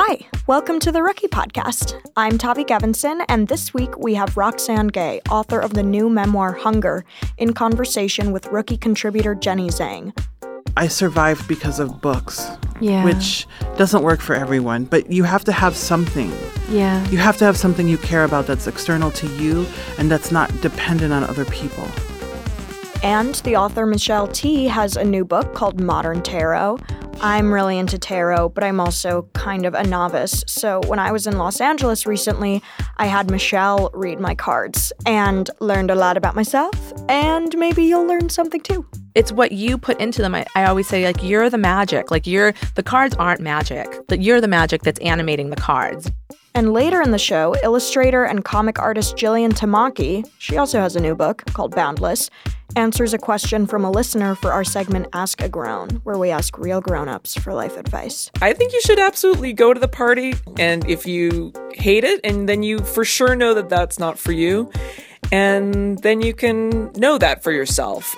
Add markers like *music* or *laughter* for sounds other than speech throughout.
Hi, welcome to the Rookie Podcast. I'm Tavi Gevinson, and this week we have Roxane Gay, author of the new memoir Hunger, in conversation with rookie contributor Jenny Zhang. I survived because of books, Yeah. which doesn't work for everyone, but you have to have something. Yeah. You have to have something you care about that's external to you and that's not dependent on other people. And the author Michelle Tea has a new book called Modern Tarot. I'm really into tarot, but I'm also kind of a novice. So when I was in Los Angeles recently, I had Michelle read my cards and learned a lot about myself. And maybe you'll learn something too. It's what you put into them. I, I always say, like, you're the magic. Like, you're the cards aren't magic, that you're the magic that's animating the cards. And later in the show, illustrator and comic artist Jillian Tamaki, she also has a new book called Boundless, answers a question from a listener for our segment Ask a Grown, where we ask real grown-ups for life advice. I think you should absolutely go to the party, and if you hate it, and then you for sure know that that's not for you, and then you can know that for yourself.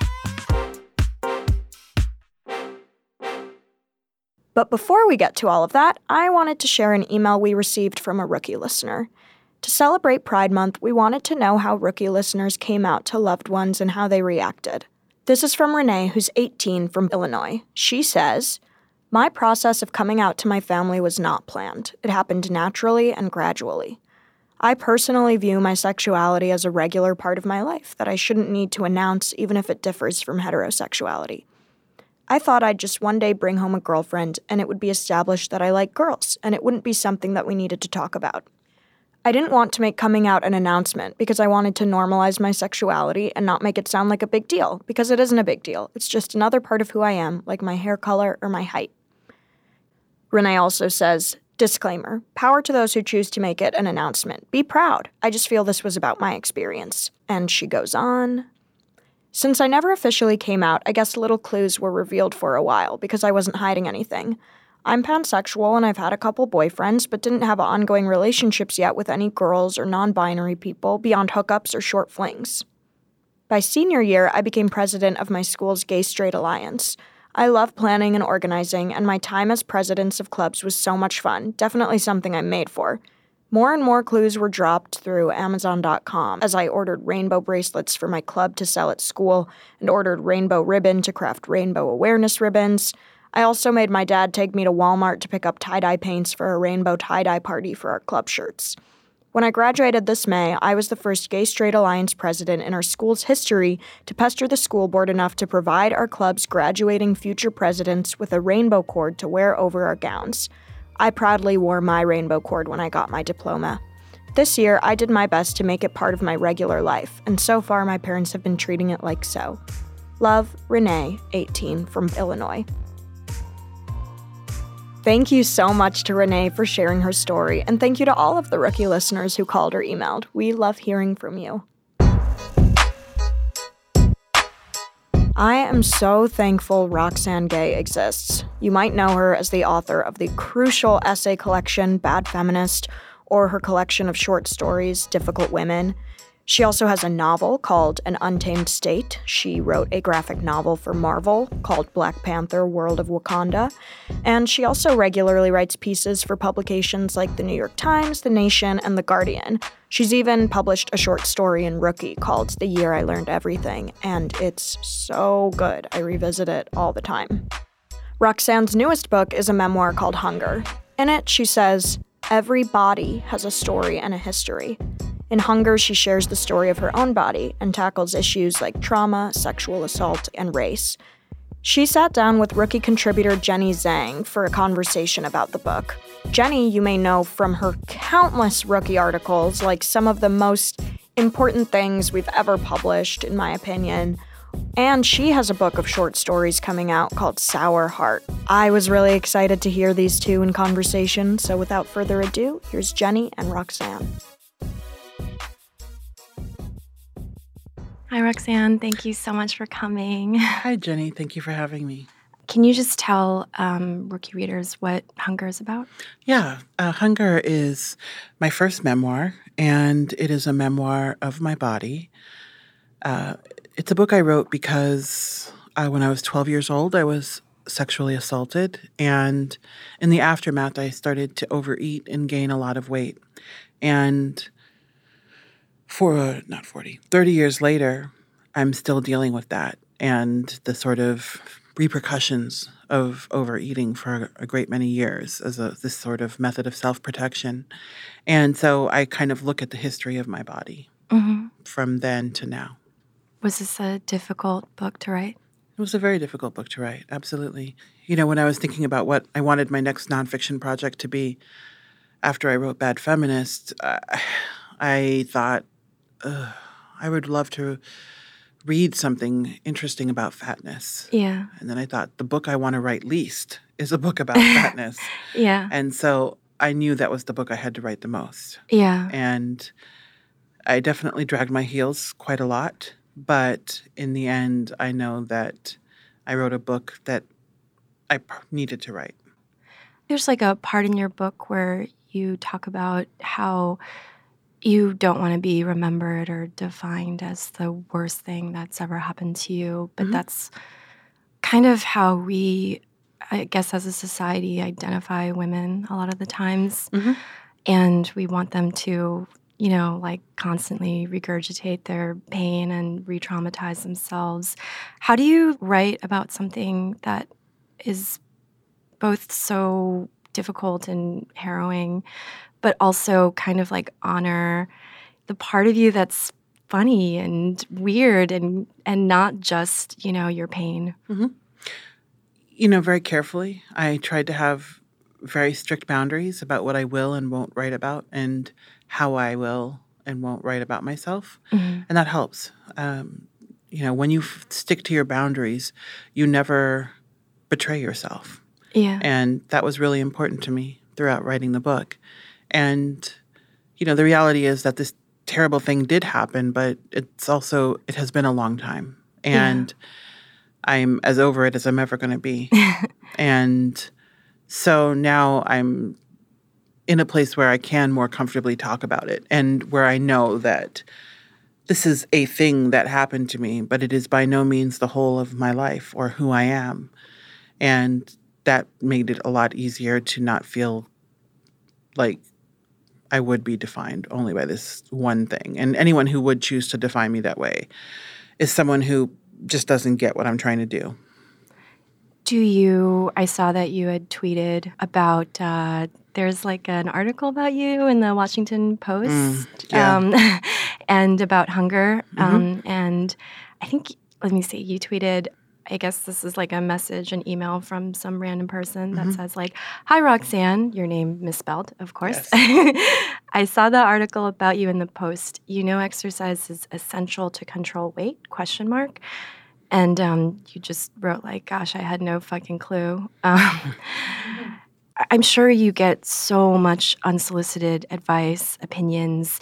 But before we get to all of that, I wanted to share an email we received from a rookie listener. To celebrate Pride Month, we wanted to know how rookie listeners came out to loved ones and how they reacted. This is from Renee, who's 18 from Illinois. She says, My process of coming out to my family was not planned. It happened naturally and gradually. I personally view my sexuality as a regular part of my life that I shouldn't need to announce, even if it differs from heterosexuality. I thought I'd just one day bring home a girlfriend and it would be established that I like girls and it wouldn't be something that we needed to talk about. I didn't want to make coming out an announcement because I wanted to normalize my sexuality and not make it sound like a big deal because it isn't a big deal. It's just another part of who I am, like my hair color or my height. Renee also says, Disclaimer Power to those who choose to make it an announcement. Be proud. I just feel this was about my experience. And she goes on. Since I never officially came out, I guess little clues were revealed for a while because I wasn't hiding anything. I'm pansexual and I've had a couple boyfriends, but didn't have ongoing relationships yet with any girls or non binary people beyond hookups or short flings. By senior year, I became president of my school's Gay Straight Alliance. I love planning and organizing, and my time as presidents of clubs was so much fun, definitely something I'm made for. More and more clues were dropped through Amazon.com as I ordered rainbow bracelets for my club to sell at school and ordered rainbow ribbon to craft rainbow awareness ribbons. I also made my dad take me to Walmart to pick up tie dye paints for a rainbow tie dye party for our club shirts. When I graduated this May, I was the first Gay Straight Alliance president in our school's history to pester the school board enough to provide our club's graduating future presidents with a rainbow cord to wear over our gowns. I proudly wore my rainbow cord when I got my diploma. This year, I did my best to make it part of my regular life, and so far my parents have been treating it like so. Love, Renee, 18, from Illinois. Thank you so much to Renee for sharing her story, and thank you to all of the rookie listeners who called or emailed. We love hearing from you. I am so thankful Roxane Gay exists. You might know her as the author of the crucial essay collection Bad Feminist or her collection of short stories, Difficult Women. She also has a novel called An Untamed State. She wrote a graphic novel for Marvel called Black Panther World of Wakanda. And she also regularly writes pieces for publications like The New York Times, The Nation, and The Guardian. She's even published a short story in Rookie called The Year I Learned Everything, and it's so good. I revisit it all the time. Roxane's newest book is a memoir called Hunger. In it, she says, Every body has a story and a history. In Hunger, she shares the story of her own body and tackles issues like trauma, sexual assault, and race. She sat down with rookie contributor Jenny Zhang for a conversation about the book. Jenny, you may know from her countless rookie articles, like some of the most important things we've ever published, in my opinion. And she has a book of short stories coming out called Sour Heart. I was really excited to hear these two in conversation, so without further ado, here's Jenny and Roxane. Hi, Roxane. Thank you so much for coming. *laughs* Hi, Jenny. Thank you for having me. Can you just tell um, rookie readers what Hunger is about? Yeah, uh, Hunger is my first memoir, and it is a memoir of my body. Uh, it's a book I wrote because uh, when I was 12 years old, I was sexually assaulted. And in the aftermath, I started to overeat and gain a lot of weight. And for uh, not 40, 30 years later, I'm still dealing with that and the sort of repercussions of overeating for a great many years as a this sort of method of self-protection. And so I kind of look at the history of my body Mm-hmm. from then to now. Was this a difficult book to write? It was a very difficult book to write, absolutely. You know, when I was thinking about what I wanted my next nonfiction project to be after I wrote Bad Feminist, uh, I thought uh, I would love to read something interesting about fatness. Yeah. And then I thought the book I want to write least is a book about *laughs* fatness. Yeah. And so I knew that was the book I had to write the most. Yeah. And I definitely dragged my heels quite a lot. But in the end, I know that I wrote a book that I needed to write. There's like a part in your book where you talk about how you don't want to be remembered or defined as the worst thing that's ever happened to you, but Mhm. that's kind of how we, I guess, as a society, identify women a lot of the times. Mhm. And we want them to, you know, like constantly regurgitate their pain and re traumatize themselves. How do you write about something that is both so difficult and harrowing, but also kind of like honor the part of you that's funny and weird and and not just you know your pain You know, very carefully, I tried to have very strict boundaries about what I will and won't write about and how I will and won't write about myself. Mhm. And that helps. Um, you know, when you f- stick to your boundaries, you never betray yourself. Yeah And that was really important to me throughout writing the book. And, you know, the reality is that this terrible thing did happen, but it's also, it has been a long time. And I'm as over it as I'm ever going to be. *laughs* and so now I'm in a place where I can more comfortably talk about it and where I know that this is a thing that happened to me, but it is by no means the whole of my life or who I am. And that made it a lot easier to not feel like I would be defined only by this one thing. And anyone who would choose to define me that way is someone who just doesn't get what I'm trying to do. do you i saw that you had tweeted about uh, there's like an article about you in the washington post yeah. um, *laughs* and about hunger Mhm. um, and i think let me see you tweeted I guess this is like a message, an email from some random person that Mhm. says like, "Hi Roxanne, your name misspelled, of course. *laughs* I saw the article about you in the post. You know, exercise is essential to control weight? Question mark. And um, you just wrote like, "Gosh, I had no fucking clue." *laughs* Um, I'm sure you get so much unsolicited advice, opinions,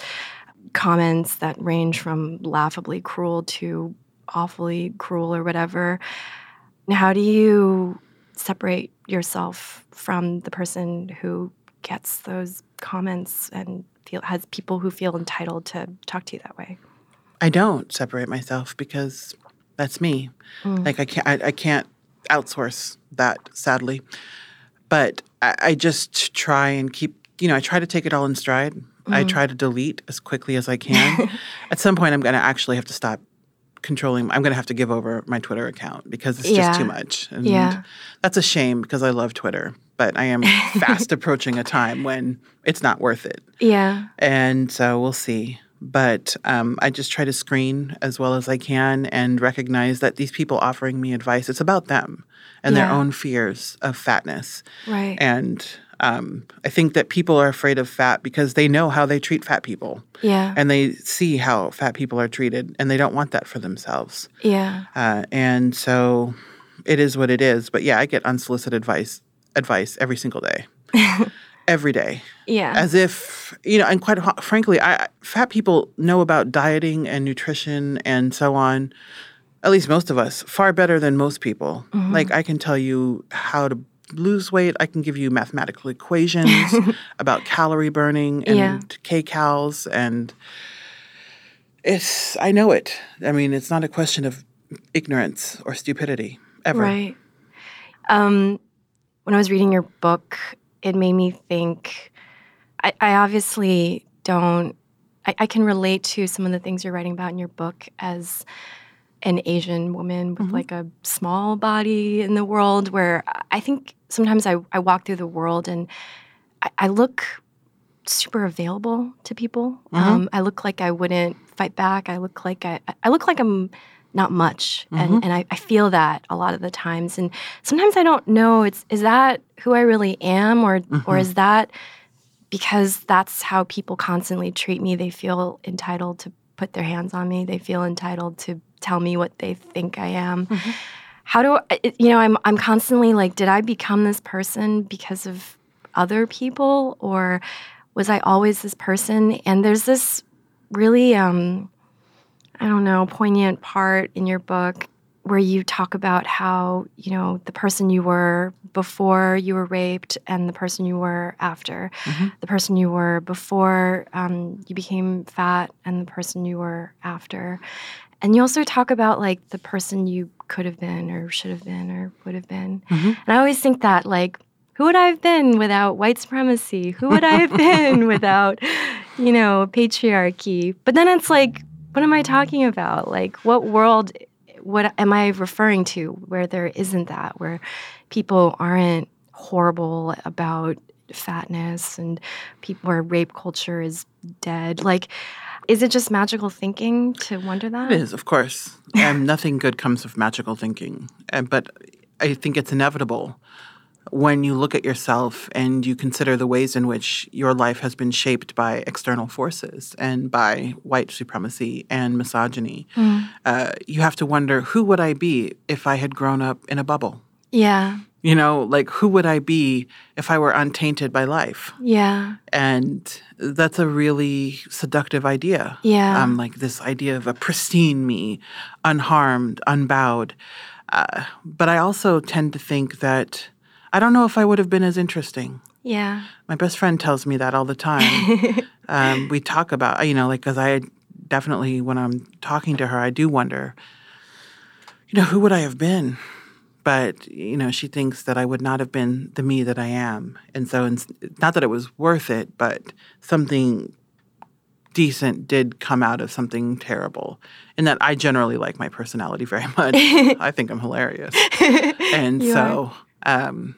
comments that range from laughably cruel to awfully cruel or whatever. How do you separate yourself from the person who gets those comments and feel has people who feel entitled to talk to you that way? I don't separate myself because that's me. Mm. Like I can't I, I can't outsource that sadly. But I, I just try and keep you know, I try to take it all in stride. I Mm. try to delete as quickly as I *laughs* can. At some point I'm gonna actually have to stop controlling I'm gonna have to give over my Twitter account because it's just too much. And Yeah. that's a shame because I love Twitter. But I am *laughs* fast approaching a time when it's not worth it. Yeah. And so we'll see. But um, I just try to screen as well as I can and recognize that these people offering me advice, it's about them and their own fears of fatness. Right. And um, I think that people are afraid of fat because they know how they treat fat people yeah. and they see how fat people are treated and they don't want that for themselves. yeah. Uh, and so it is what it is. But yeah, I get unsolicited advice advice every single day, *laughs* every day Yeah. as if you know and quite frankly I, fat people know about dieting and nutrition and so on at least most of us far better than most people Mm-hmm. like i can tell you how to lose weight i can give you mathematical equations *laughs* about calorie burning and Yeah. kcals and it's i know it i mean it's not a question of ignorance or stupidity ever Right. Um, when I was reading your book, it made me think. I, I obviously don't. I, I can relate to some of the things you're writing about in your book as an Asian woman with mm-hmm. like a small body in the world. Where I think sometimes I, I walk through the world and I, I look super available to people. Mm-hmm. Um, I look like I wouldn't fight back. I look like I, I look like I'm not much, and mm-hmm. and I, I feel that a lot of the times. And sometimes I don't know. It's is that who I really am, or or is that because that's how people constantly treat me? They feel entitled to put their hands on me. They feel entitled to tell me what they think I am. How do I, you know? I'm I'm constantly like, did I become this person because of other people, or was I always this person? And there's this really, um, I don't know, poignant part in your book where you talk about how, you know, the person you were before you were raped and the person you were after, the person you were before um, you became fat and the person you were after. And you also talk about like the person you could have been or should have been or would have been. Mm-hmm. And I always think that, like, who would I have been without white supremacy? Who would I have been *laughs* without, you know, patriarchy? But then it's like, what am I talking about? Like, what world what am I referring to where there isn't that, where people aren't horrible about fatness and people where rape culture is dead? Like, is it just magical thinking to wonder that? It is, of course. And *laughs* um, nothing good comes of magical thinking. And, but I think it's inevitable when you look at yourself and you consider the ways in which your life has been shaped by external forces and by white supremacy and misogyny. Hmm. Uh, you have to wonder who would I be if I had grown up in a bubble? Yeah, You know, like who would I be if I were untainted by life? yeah, And that's a really seductive idea. Yeah. Um, like this idea of a pristine me, unharmed, unbowed. Uh, but I also tend to think that I don't know if I would have been as interesting. yeah, My best friend tells me that all the time. *laughs* um, we talk about, you know, like, because I definitely, when I'm talking to her, I do wonder, you know, who would I have been? But, you know, she thinks that I would not have been the me that I am. And so, not that it was worth it, but something decent did come out of something terrible. And that I generally like my personality very *laughs* much. I think I'm hilarious. And You so, um,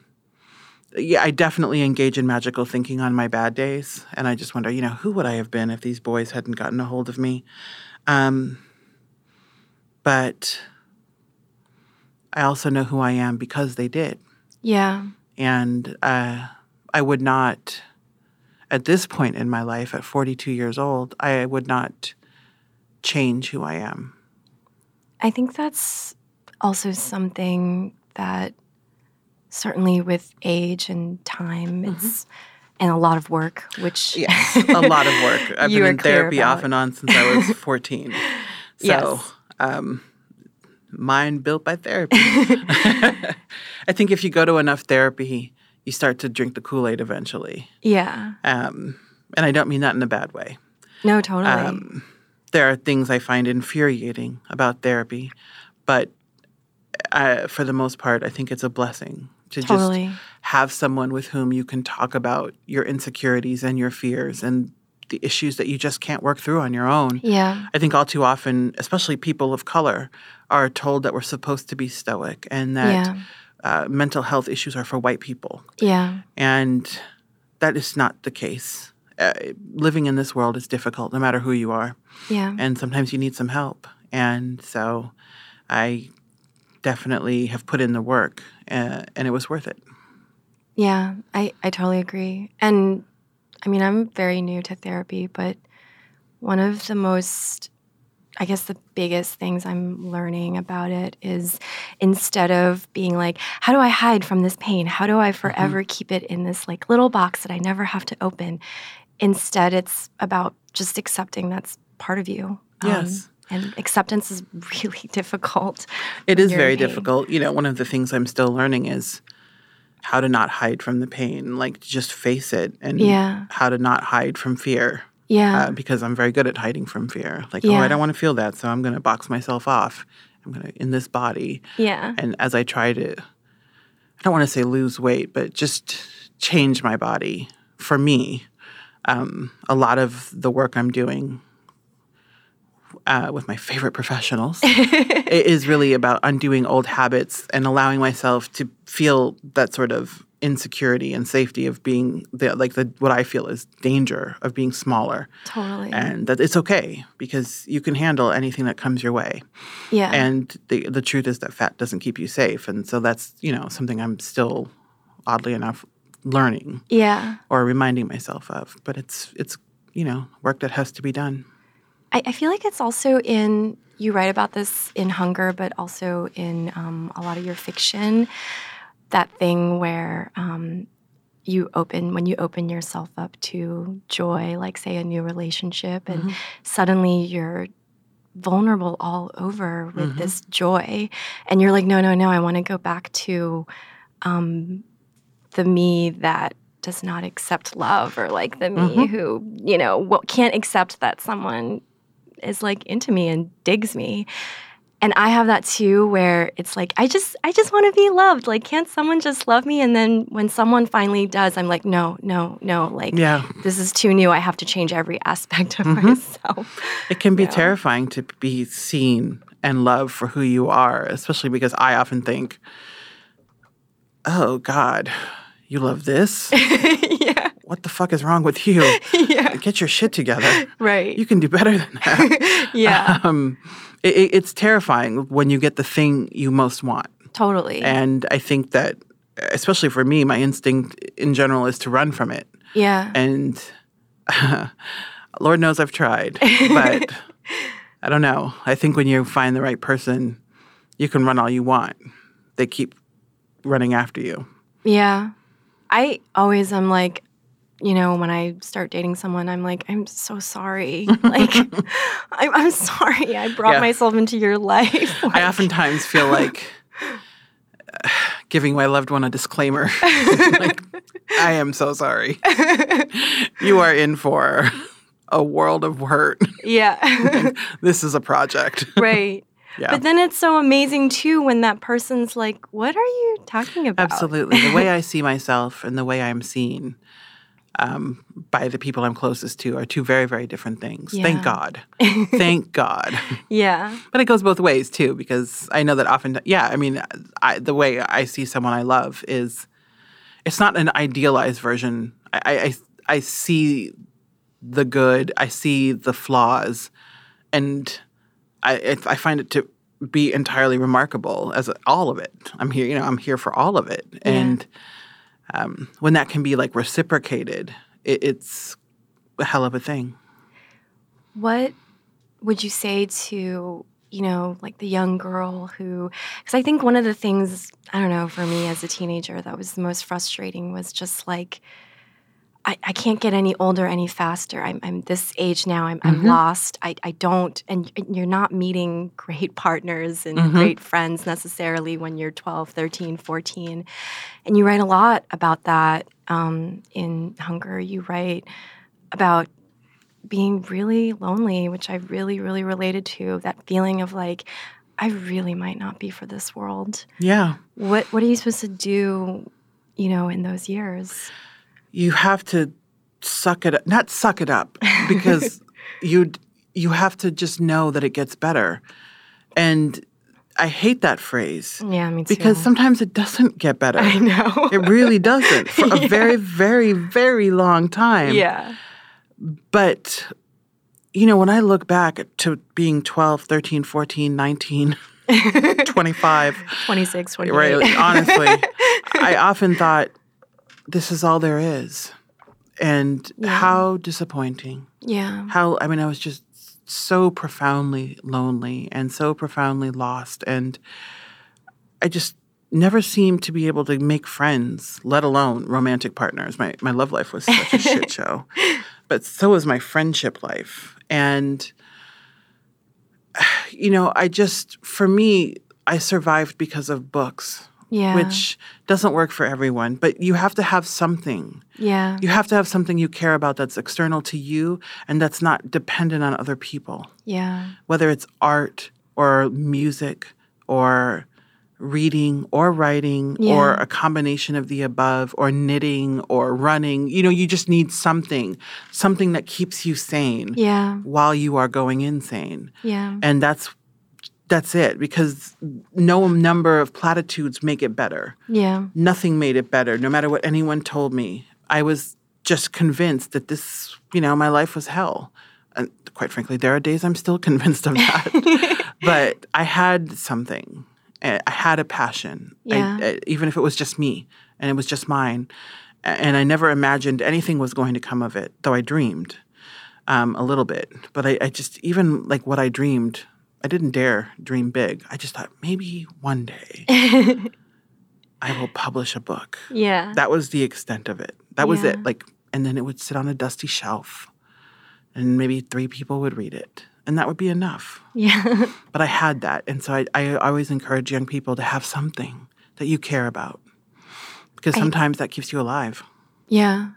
yeah, I definitely engage in magical thinking on my bad days. And I just wonder, you know, who would I have been if these boys hadn't gotten a hold of me? Um, but I also know who I am because they did. yeah, And uh, I would not, at this point in my life, at 42 years old, I would not change who I am. I think that's also something that certainly with age and time, it's and a lot of work, which Yes, a lot of work. *laughs* I've been in therapy about. off and on since I was *laughs* 14. So, Yes. um, mind built by therapy. *laughs* *laughs* I think if you go to enough therapy, you start to drink the Kool Aid eventually. yeah, Um, and I don't mean that in a bad way. no, totally, Um, there are things I find infuriating about therapy, but uh, for the most part, I think it's a blessing to Totally. just have someone with whom you can talk about your insecurities and your fears and the issues that you just can't work through on your own. Yeah. I think all too often, especially people of color, are told that we're supposed to be stoic and that Yeah. uh, mental health issues are for white people. Yeah. And that is not the case. Uh, living in this world is difficult, no matter who you are. Yeah. And sometimes you need some help. And so I definitely have put in the work, uh, and it was worth it. Yeah, I, I totally agree. And I mean, I'm very new to therapy, but one of the most, I guess, the biggest things I'm learning about it is instead of being like, how do I hide from this pain? How do I forever keep it in this like little box that I never have to open? Instead, it's about just accepting that's part of you. Um, Yes. and acceptance is *laughs* really difficult. It is very pain. difficult. You know, one of the things I'm still learning is how to not hide from the pain, like just face it, and Yeah. how to not hide from fear. Yeah. Uh, because I'm very good at hiding from fear. Like, oh, I don't want to feel that, so I'm going to box myself off. I'm going to in this body. yeah. And as I try to, I don't want to say lose weight, but just change my body for me, um, a lot of the work I'm doing uh, with my favorite professionals *laughs* it is really about undoing old habits and allowing myself to feel that sort of insecurity and safety of being the like the what I feel is danger of being smaller Totally. and that it's okay because you can handle anything that comes your way yeah. and the the truth is that fat doesn't keep you safe and so that's you know something i'm still oddly enough learning yeah. or reminding myself of but it's it's you know work that has to be done I, I feel like it's also in you write about this in hunger, but also in um, a lot of your fiction. That thing where um, you open when you open yourself up to joy, like say a new relationship, and suddenly you're vulnerable all over with this joy, and you're like, no, no, no, I want to go back to um, the me that does not accept love or like the me who you know can't accept that someone is like into me and digs me. And i have that too where it's like i just i just want to be loved. Like can't someone just love me? And then when someone finally does i'm like no no no. Like yeah. this is too new. I have to change every aspect of mm-hmm. myself. It can be terrifying to be seen and loved for who you are especially because i often think oh god you love this? *laughs* Yeah what the fuck is wrong with you *laughs* yeah get your shit together right you can do better than that *laughs* yeah um, it, it- it's terrifying when you get the thing you most want totally And I think that, especially for me, my instinct in general is to run from it. yeah And *laughs* Lord knows I've tried, but I don't know. I think when you find the right person, you can run all you want. They keep running after you. Yeah. I always am like, you know, when I start dating someone, I'm like, I'm so sorry. *laughs* Like, I'm, I'm sorry I brought Yeah. myself into your life. I oftentimes feel *laughs* like *sighs* giving my loved one a disclaimer. *laughs* like, I am so sorry. you are in for a world of hurt. yeah. this is a project. right. Yeah. But then it's so amazing too when that person's like, what are you talking about? Absolutely. The way I see myself and the way I'm seen um, by the people I'm closest to are two very, very different things. Yeah. Thank God. *laughs* Thank God. Yeah. But it goes both ways too, because I know that often, yeah, I mean, I, the way I see someone I love is it's not an idealized version. I, I, I- see the good, I see the flaws, and I, I find it to be entirely remarkable as all of it. I'm here, you know, I'm here for all of it. And um, when that can be like reciprocated, it, it's a hell of a thing. What would you say to, you know, like the young girl who, because I think one of the things, I don't know, for me as a teenager that was the most frustrating was just like, I, I can't get any older any faster. I'm, I'm this age now. I'm, I'm lost. I, I don't, and you're not meeting great *laughs* partners and great friends necessarily when you're 12, 13, 14. And you write a lot about that um, in Hunger. You write about being really lonely, which I really, really related to that feeling of like, I really might not be for this world. Yeah. What What are you supposed to do, you know, in those years? You have to suck it up, not suck it up, because *laughs* you you have to just know that it gets better. And I hate that phrase. Yeah, me too. Because sometimes it doesn't get better. I know. It really doesn't for a *laughs* very, very, very long time. yeah. But, you know, when I look back to being 12, 13, 14, 19, *laughs* 25, 26, 28. right, honestly, I often thought, this is all there is. And how disappointing. yeah. How, I mean, I was just so profoundly lonely and so profoundly lost. And I just never seemed to be able to make friends, let alone romantic partners. My, my love life was such a *laughs* shit show. But so was my friendship life. And, *sighs* you know, I just, for me, I survived because of books. Yeah. Which doesn't work for everyone, but you have to have something. Yeah. You have to have something you care about that's external to you and that's not dependent on other people, Yeah. whether it's art or music or reading or writing or a combination of the above or knitting or running. You know, you just need something, something that keeps you sane Yeah. while you are going insane. Yeah. And that's that's it because no number of platitudes make it better Yeah. nothing made it better, no matter what anyone told me. I was just convinced that this, you know, my life was hell. And quite frankly, there are days I'm still *laughs* convinced of that. *laughs* but I had something. I I had a passion, Yeah. I- even if it was just me and it was just mine. And I never imagined anything was going to come of it, though I dreamed um, a little bit. But I, I just, even like what I dreamed, I didn't dare dream big. I just thought maybe one day *laughs* I will publish a book. Yeah. That was the extent of it. That was Yeah. it. Like, and then it would sit on a dusty shelf, and maybe three people would read it, and that would be enough. Yeah. *laughs* But I had that, and so I, I always encourage young people to have something that you care about, because sometimes that keeps you alive. yeah.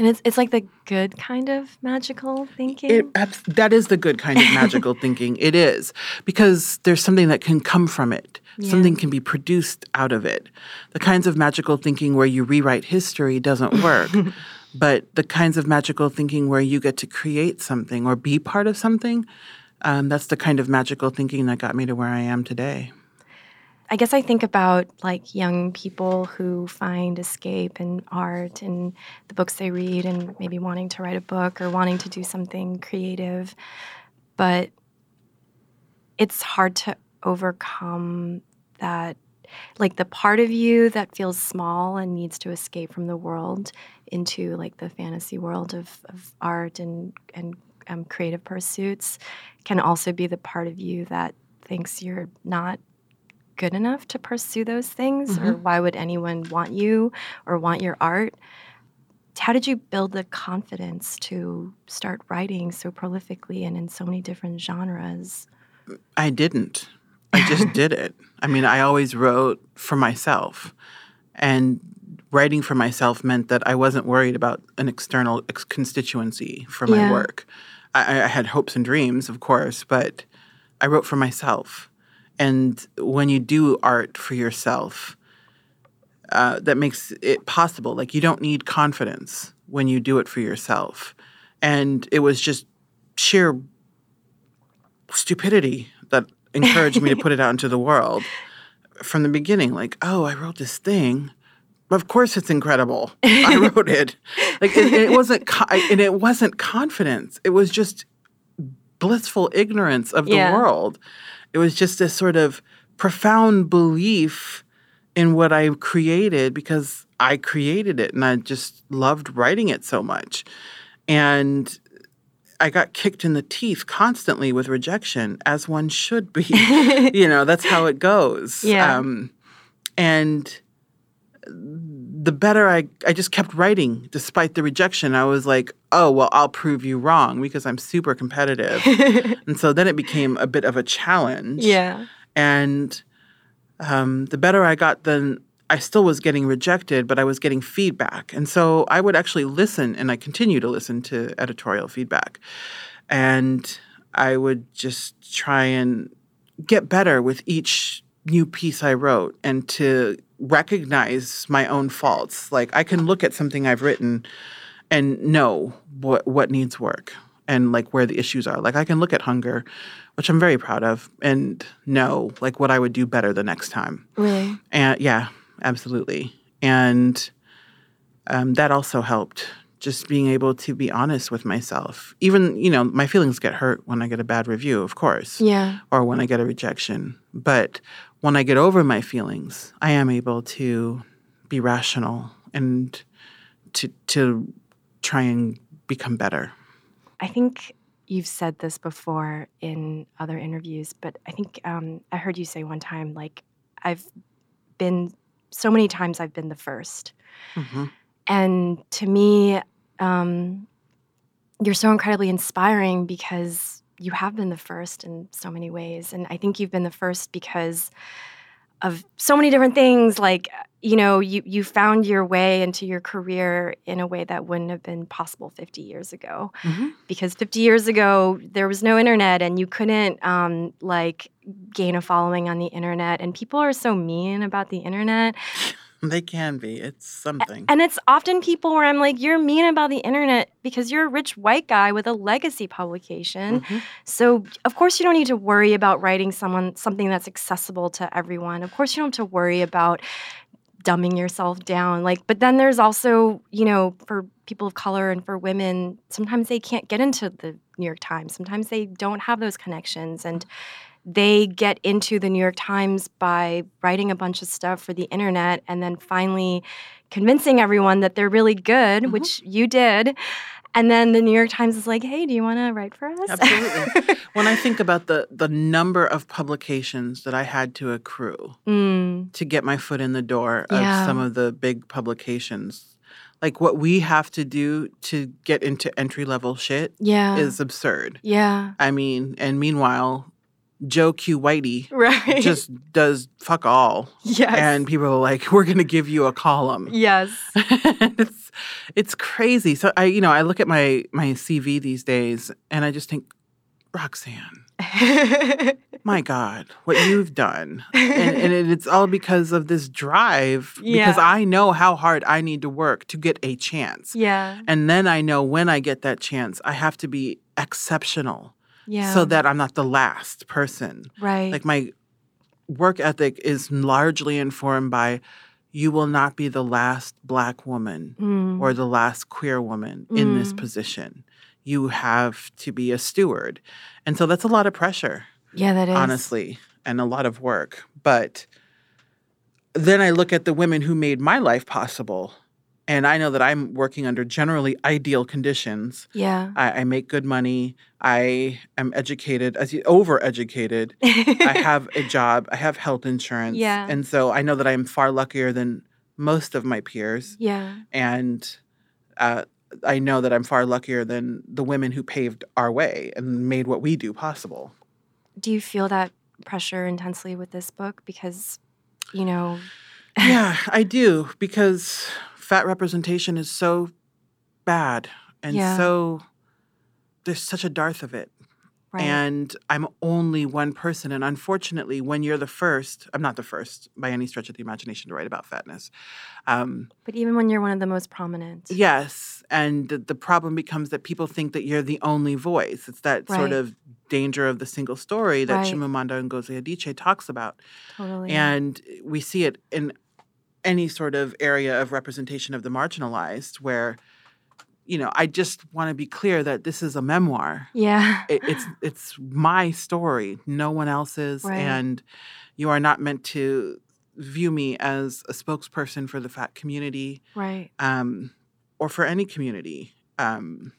And it's it's like the good kind of magical thinking. It, that is the good kind of magical *laughs* thinking. It is because there's something that can come from it. Something can be produced out of it. The kinds of magical thinking where you rewrite history doesn't work. *laughs* but the kinds of magical thinking where you get to create something or be part of something, um, that's the kind of magical thinking that got me to where I am today. I guess I think about like young people who find escape in art and the books they read and maybe wanting to write a book or wanting to do something creative. But it's hard to overcome that like the part of you that feels small and needs to escape from the world into like the fantasy world of, of art and and um, creative pursuits can also be the part of you that thinks you're not good enough to pursue those things or mm-hmm. why would anyone want you or want your art how did you build the confidence to start writing so prolifically and in so many different genres I didn't. I just *laughs* did it. I mean, I always wrote for myself. And writing for myself meant that I wasn't worried about an external ex- constituency for my Yeah. work. I, I had hopes and dreams, of course, but I wrote for myself. And when you do art for yourself, uh, that makes it possible. Like, you don't need confidence when you do it for yourself. And it was just sheer stupidity that encouraged me to put it out into the world from the beginning. Like, oh, I wrote this thing. Of course, it's incredible. I *laughs* wrote it. Like, it, it wasn't, co- and it wasn't confidence. It was just blissful ignorance of the Yeah. world. It was just this sort of profound belief in what I created because I created it and I just loved writing it so much. And I got kicked in the teeth constantly with rejection, as one should be. *laughs* you know, that's how it goes. Yeah. Um, and the better I, I just kept writing despite the rejection. I was like, oh, well, I'll prove you wrong because I'm super competitive. *laughs* and so then it became a bit of a challenge. yeah And um, the better I got then I still was getting rejected, but I was getting feedback. And so I would actually listen and I continue to listen to editorial feedback. And I would just try and get better with each new piece I wrote and to recognize my own faults. Like I can look at something I've written and know what what needs work and like where the issues are. Like I can look at hunger, which I'm very proud of, and know like what I would do better the next time. Really? And yeah, absolutely. And um, that also helped just being able to be honest with myself. Even, you know, my feelings get hurt when I get a bad review, of course, Yeah. or when I get a rejection. But when I get over my feelings, I am able to be rational and to to try and become better. I think you've said this before in other interviews, but I think um, I heard you say one time, like, I've been so many times I've been the first. hmm And to me, um, you're so incredibly inspiring because you have been the first in so many ways. And I think you've been the first because of so many different things. Like, you know, you, you found your way into your career in a way that wouldn't have been possible 50 years ago. Mhm. Because 50 years ago, there was no internet and you couldn't, um, like, gain a following on the internet. And people are so mean about the internet. *laughs* They can be. It's something. And it's often people where I'm like, you're mean about the internet because you're a rich white guy with a legacy publication. Mhm. So of course you don't need to worry about writing someone something that's accessible to everyone. Of course you don't have to worry about dumbing yourself down. Like, but then there's also, you know, for people of color and for women, sometimes they can't get into the New York Times. Sometimes they don't have those connections and they get into the New York Times by writing a bunch of stuff for the internet and then finally convincing everyone that they're really good, which you did. And then the New York Times is like, hey, do you want to write for us? Absolutely. *laughs* when I think about the the number of publications that I had to accrue mm, to get my foot in the door of Yeah. some of the big publications, like what we have to do to get into entry level shit yeah. is absurd. yeah. I mean, and meanwhile, Joe Q Whitey Right. just does fuck all. yes. And people are like, we're going to give you a column. yes. *laughs* it's it's crazy. So I, you know, I look at my my CV these days, and I just think, Roxane, *laughs* my God, what you've done, and, and it- it's all because of this drive. Because I know how hard I need to work to get a chance, yeah. and then I know when I get that chance, I have to be exceptional, Yeah. so that I'm not the last person. right. Like my work ethic is largely informed by you will not be the last black woman Mm, or the last queer woman in this Mm. position. You have to be a steward. And so that's a lot of pressure, yeah, that is. honestly, and a lot of work. But then I look at the women who made my life possible. And I know that I'm working under generally ideal conditions. Yeah. I, I make good money. I am educated, as you over educated. I *laughs* have a job. I have health insurance. Yeah. And so I know that I am far luckier than most of my peers. yeah. And uh, I know that I'm far luckier than the women who paved our way and made what we do possible. Do you feel that pressure intensely with this book? Because, you know, yeah, I do because fat representation is so bad and Yeah. so there's such a dearth of it. right. And I'm only one person. And unfortunately, when you're the first, I'm not the first by any stretch of the imagination to write about fatness. Um, but even when you're one of the most prominent. yes. And the, the problem becomes that people think that you're the only voice. It's that sort of danger of the single story that Right. Chimamanda Ngozi Adichie talks about. Totally. And we see it in any sort of area of representation of the marginalized where, you know, I just want to be clear that this is a memoir yeah. it, it's it's my story, no one else's, Right. and you are not meant to view me as a spokesperson for the fat community right. um, or for any community. Um,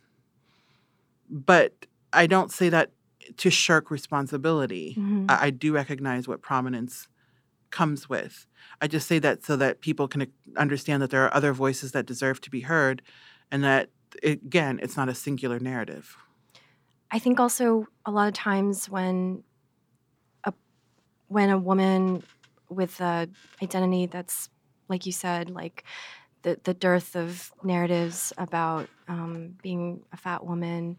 but I don't say that to shirk responsibility. Mhm. I, I do recognize what prominence comes with. I just say that so that people can understand that there are other voices that deserve to be heard, and that again, it's not a singular narrative. I think also a lot of times when a when a woman with a identity that's like you said, like the the dearth of narratives about um, being a fat woman.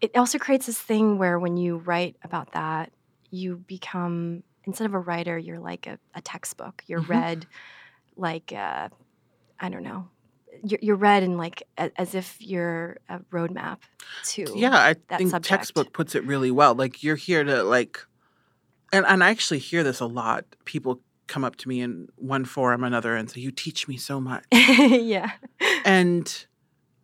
It also creates this thing where when you write about that, you become instead of a writer, you're like a, a textbook. You're Mhm. read like uh, I don't know. You're, you're read in like a, as if you're a roadmap to Yeah, I think subject. textbook puts it really well. Like you're here to like, and and I actually hear this a lot. People come up to me in one forum another and say, "You teach me so much," *laughs* yeah. and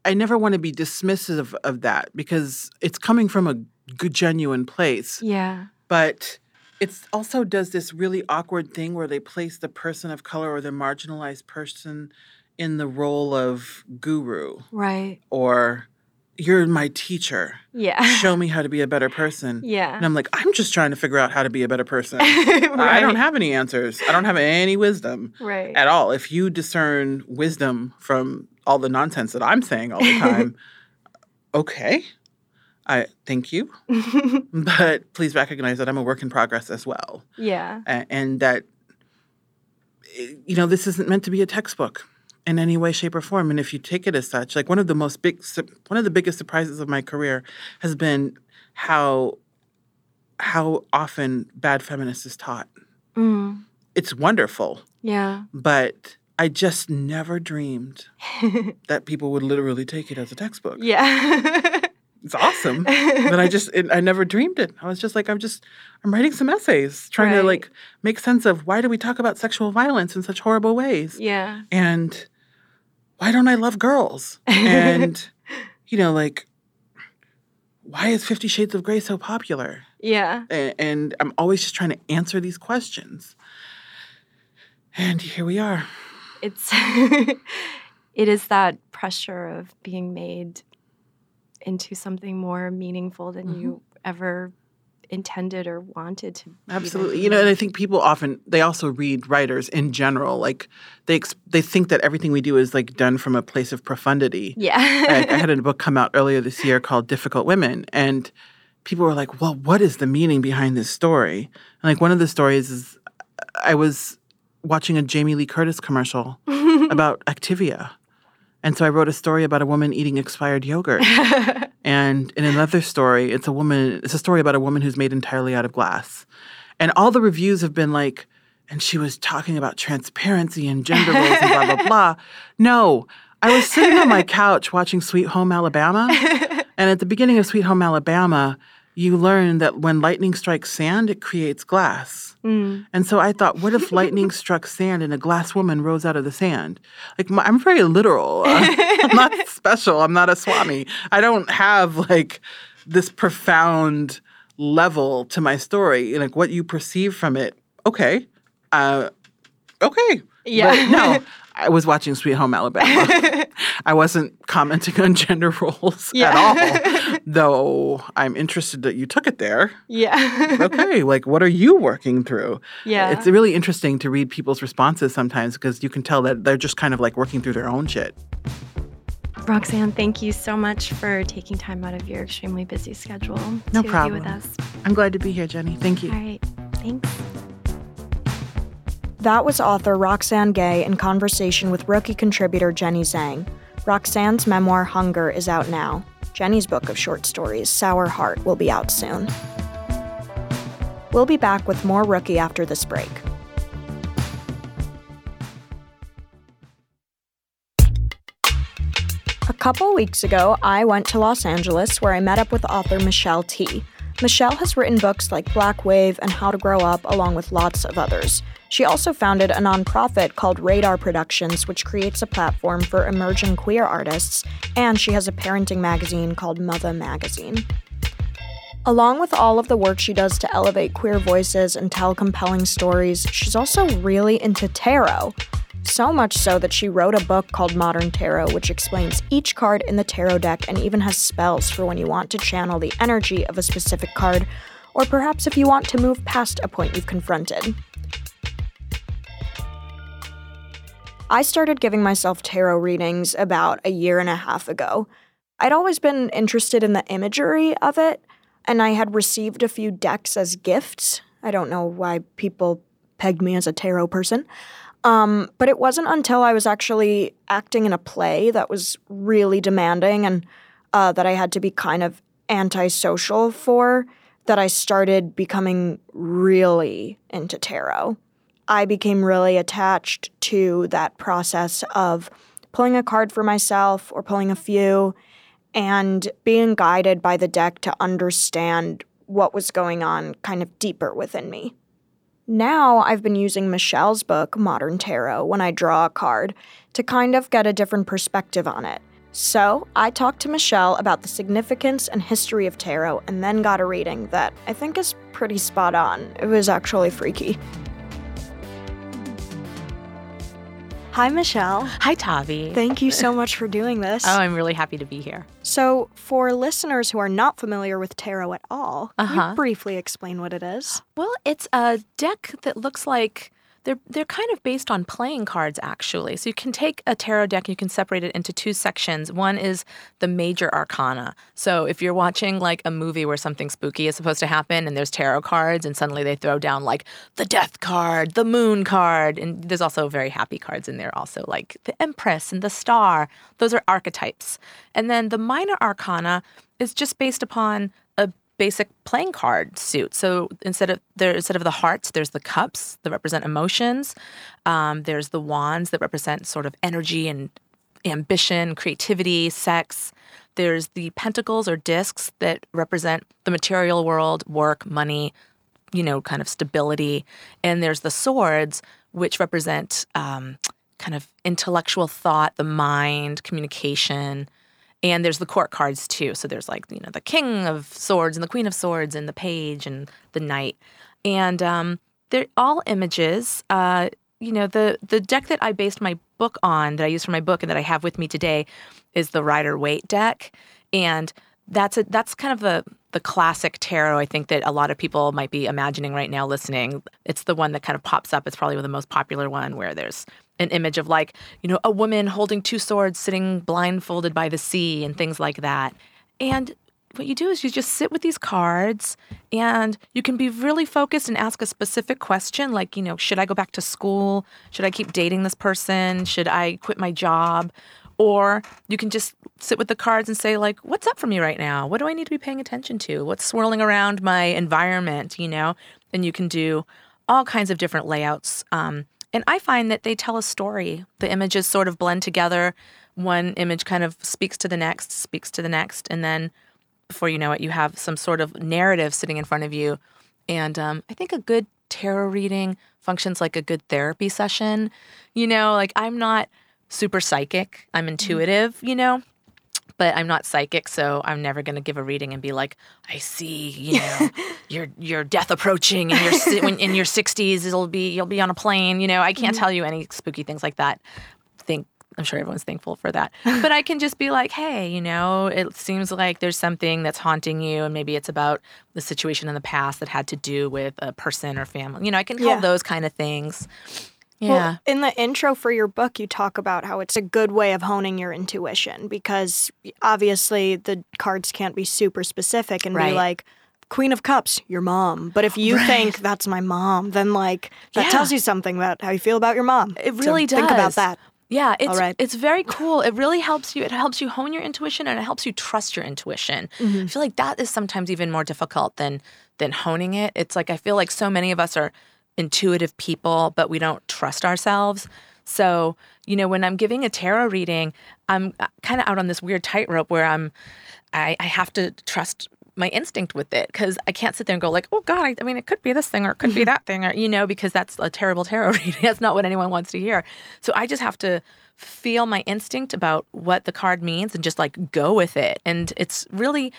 I never want to be dismissive of that because it's coming from a good, genuine place. Yeah. But it also does this really awkward thing where they place the person of color or the marginalized person in the role of guru Right. or you're my teacher. Yeah. Show me *laughs* how to be a better person. Yeah. And I'm like, I'm just trying to figure out how to be a better person. *laughs* I don't have any answers. I don't have any wisdom Right. at all. If you discern wisdom from all the nonsense that I'm saying all the time, *laughs* okay. I thank you. *laughs* But please recognize that I'm a work in progress as well. yeah. A- And that you know, this isn't meant to be a textbook in any way shape or form and if you take it as such, like one of the most big one of the biggest surprises of my career has been how how often bad feminist is taught. Mm. It's wonderful, Yeah. but I just never dreamed *laughs* that people would literally take it as a textbook. Yeah. *laughs* It's awesome, but I just it, I never dreamed it. I was just like I'm just I'm writing some essays trying to like make sense of why do we talk about sexual violence in such horrible ways? yeah. And why don't I love girls? And *laughs* you know like why is 50 shades of gray so popular? Yeah. A- and I'm always just trying to answer these questions. And here we are. It's *laughs* it is that pressure of being made into something more meaningful than Mm-hmm. you ever intended or wanted to. Absolutely. You know, and I think people often they also read writers in general like they they think that everything we do is like done from a place of profundity. yeah. I, I had a *laughs* book come out earlier this year called Difficult Women and people were like, "Well, what is the meaning behind this story?" And like one of the stories is I was watching a Jamie Lee Curtis commercial *laughs* about Activia. And so I wrote a story about a woman eating expired yogurt. *laughs* and in another story, it's a woman, it's a story about a woman who's made entirely out of glass. And all the reviews have been like, and she was talking about transparency and gender roles and blah, blah, *laughs* blah. No, I was sitting on my couch watching Sweet Home Alabama. *laughs* And at the beginning of Sweet Home Alabama, you learn that when lightning strikes sand, it creates glass. Mm. And so I thought, what if lightning *laughs* struck sand and a glass woman rose out of the sand? Like, my, I'm very literal. *laughs* I'm not special. I'm not a Swami. I don't have like this profound level to my story. Like, what you perceive from it, okay. Uh, okay. Yeah. But no, *laughs* I was watching Sweet Home Alabama. *laughs* I wasn't commenting on gender roles Yeah. at all, though I'm interested that you took it there yeah. okay, like what are you working through? Yeah. It's really interesting to read people's responses sometimes because you can tell that they're just kind of like working through their own shit. Roxane, thank you so much for taking time out of your extremely busy schedule No to problem. be with us. I'm glad to be here, Jenny. Thank you. All right. Thanks. That was author Roxane Gay in conversation with rookie contributor Jenny Zhang. Roxane's memoir Hunger is out now. Jenny's book of short stories, Sour Heart, will be out soon. We'll be back with more Rookie after this break. A couple weeks ago, I went to Los Angeles where I met up with author Michelle Tea. Michelle has written books like Black Wave and How to Grow Up, along with lots of others. She also founded a nonprofit called Radar Productions, which creates a platform for emerging queer artists, and she has a parenting magazine called Mutha Magazine. Along with all of the work she does to elevate queer voices and tell compelling stories, she's also really into tarot. So much so that she wrote a book called Modern Tarot, which explains each card in the tarot deck and even has spells for when you want to channel the energy of a specific card, or perhaps if you want to move past a point you've confronted. I started giving myself tarot readings about a year and a half ago. I'd always been interested in the imagery of it, and I had received a few decks as gifts. I don't know why people pegged me as a tarot person. Um, but it wasn't until I was actually acting in a play that was really demanding and uh, that I had to be kind of antisocial for that I started becoming really into tarot. I became really attached to that process of pulling a card for myself or pulling a few and being guided by the deck to understand what was going on kind of deeper within me. Now I've been using Michelle's book, Modern Tarot, when I draw a card to kind of get a different perspective on it. So I talked to Michelle about the significance and history of tarot and then got a reading that I think is pretty spot on. It was actually freaky. Hi, Michelle. Hi, Tavi. Thank you so much for doing this. Oh, I'm really happy to be here. So, for listeners who are not familiar with tarot at all, can Uh-huh. you briefly explain what it is? Well, it's a deck that looks like they're they're kind of based on playing cards actually. So you can take a tarot deck, you can separate it into two sections. One is the major arcana. So if you're watching like a movie where something spooky is supposed to happen and there's tarot cards and suddenly they throw down like the death card, the moon card, and there's also very happy cards in there also like the empress and the star. Those are archetypes. And then the minor arcana is just based upon basic playing card suit. So instead of there, instead of the hearts, there's the cups that represent emotions. Um, there's the wands that represent sort of energy and ambition, creativity, sex. There's the pentacles or discs that represent the material world, work, money, you know, kind of stability. And there's the swords, which represent um, kind of intellectual thought, the mind, communication. And there's the court cards too. So there's like, you know, the king of swords and the queen of swords and the page and the knight. And um, they're all images. Uh, you know, the the deck that I based my book on, that I use for my book and that I have with me today is the Rider Waite deck. And that's a that's kind of the the classic tarot I think that a lot of people might be imagining right now listening. It's the one that kind of pops up. It's probably the most popular one where there's an image of like, you know, a woman holding two swords sitting blindfolded by the sea and things like that. And what you do is you just sit with these cards and you can be really focused and ask a specific question like, you know, should I go back to school? Should I keep dating this person? Should I quit my job? Or you can just sit with the cards and say, like, what's up for me right now? What do I need to be paying attention to? What's swirling around my environment, you know? And you can do all kinds of different layouts. Um, and I find that they tell a story. The images sort of blend together. One image kind of speaks to the next, speaks to the next. And then before you know it, you have some sort of narrative sitting in front of you. And um, I think a good tarot reading functions like a good therapy session. You know, like I'm not super psychic, I'm intuitive, you know, but I'm not psychic, so I'm never going to give a reading and be like, I see, you know, *laughs* your your death approaching in your si- when in your 60s it'll be you'll be on a plane, you know. I can't mm-hmm. tell you any spooky things like that. Think I'm sure everyone's thankful for that. *laughs* But I can just be like, hey, you know, it seems like there's something that's haunting you, and maybe it's about the situation in the past that had to do with a person or family. You know, I can tell Yeah. those kind of things. Yeah. Well, in the intro for your book, you talk about how it's a good way of honing your intuition because obviously the cards can't be super specific and be like, Queen of Cups, your mom. But if you *laughs* think that's my mom, then like that Yeah. tells you something about how you feel about your mom. It So really does. Think about that. Yeah, it's right. it's very cool. It really helps you. It helps you hone your intuition and it helps you trust your intuition. Mm-hmm. I feel like that is sometimes even more difficult than than honing it. It's like I feel like so many of us are intuitive people, but we don't trust ourselves. So, you know, when I'm giving a tarot reading, I'm uh, kind of out on this weird tightrope where I'm I, I have to trust my instinct with it because I can't sit there and go like, oh God, I, I mean, it could be this thing or it could be *laughs* that thing or you know, because that's a terrible tarot *laughs* reading. That's not what anyone wants to hear. So I just have to feel my instinct about what the card means and just like go with it. And it's really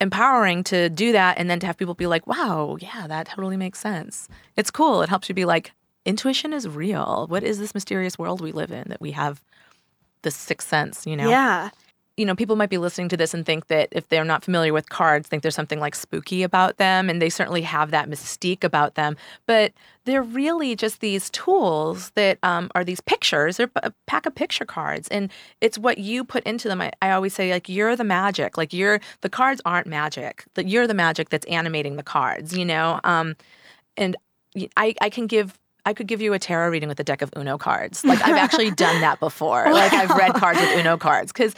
empowering to do that and then to have people be like, wow, yeah, that totally makes sense. It's cool. It helps you be like, intuition is real. What is this mysterious world we live in that we have the sixth sense, you know? Yeah. You know, people might be listening to this and think that if they're not familiar with cards, think there's something like spooky about them, and they certainly have that mystique about them. But they're really just these tools that um, are these pictures. They're a pack of picture cards, and it's what you put into them. I, I always say, like, you're the magic. Like, you're the cards aren't magic. That you're the magic that's animating the cards. You know, um, and I can give I could give you a tarot reading with a deck of Uno cards. Like I've actually *laughs* done that before. Like I've read cards with Uno cards because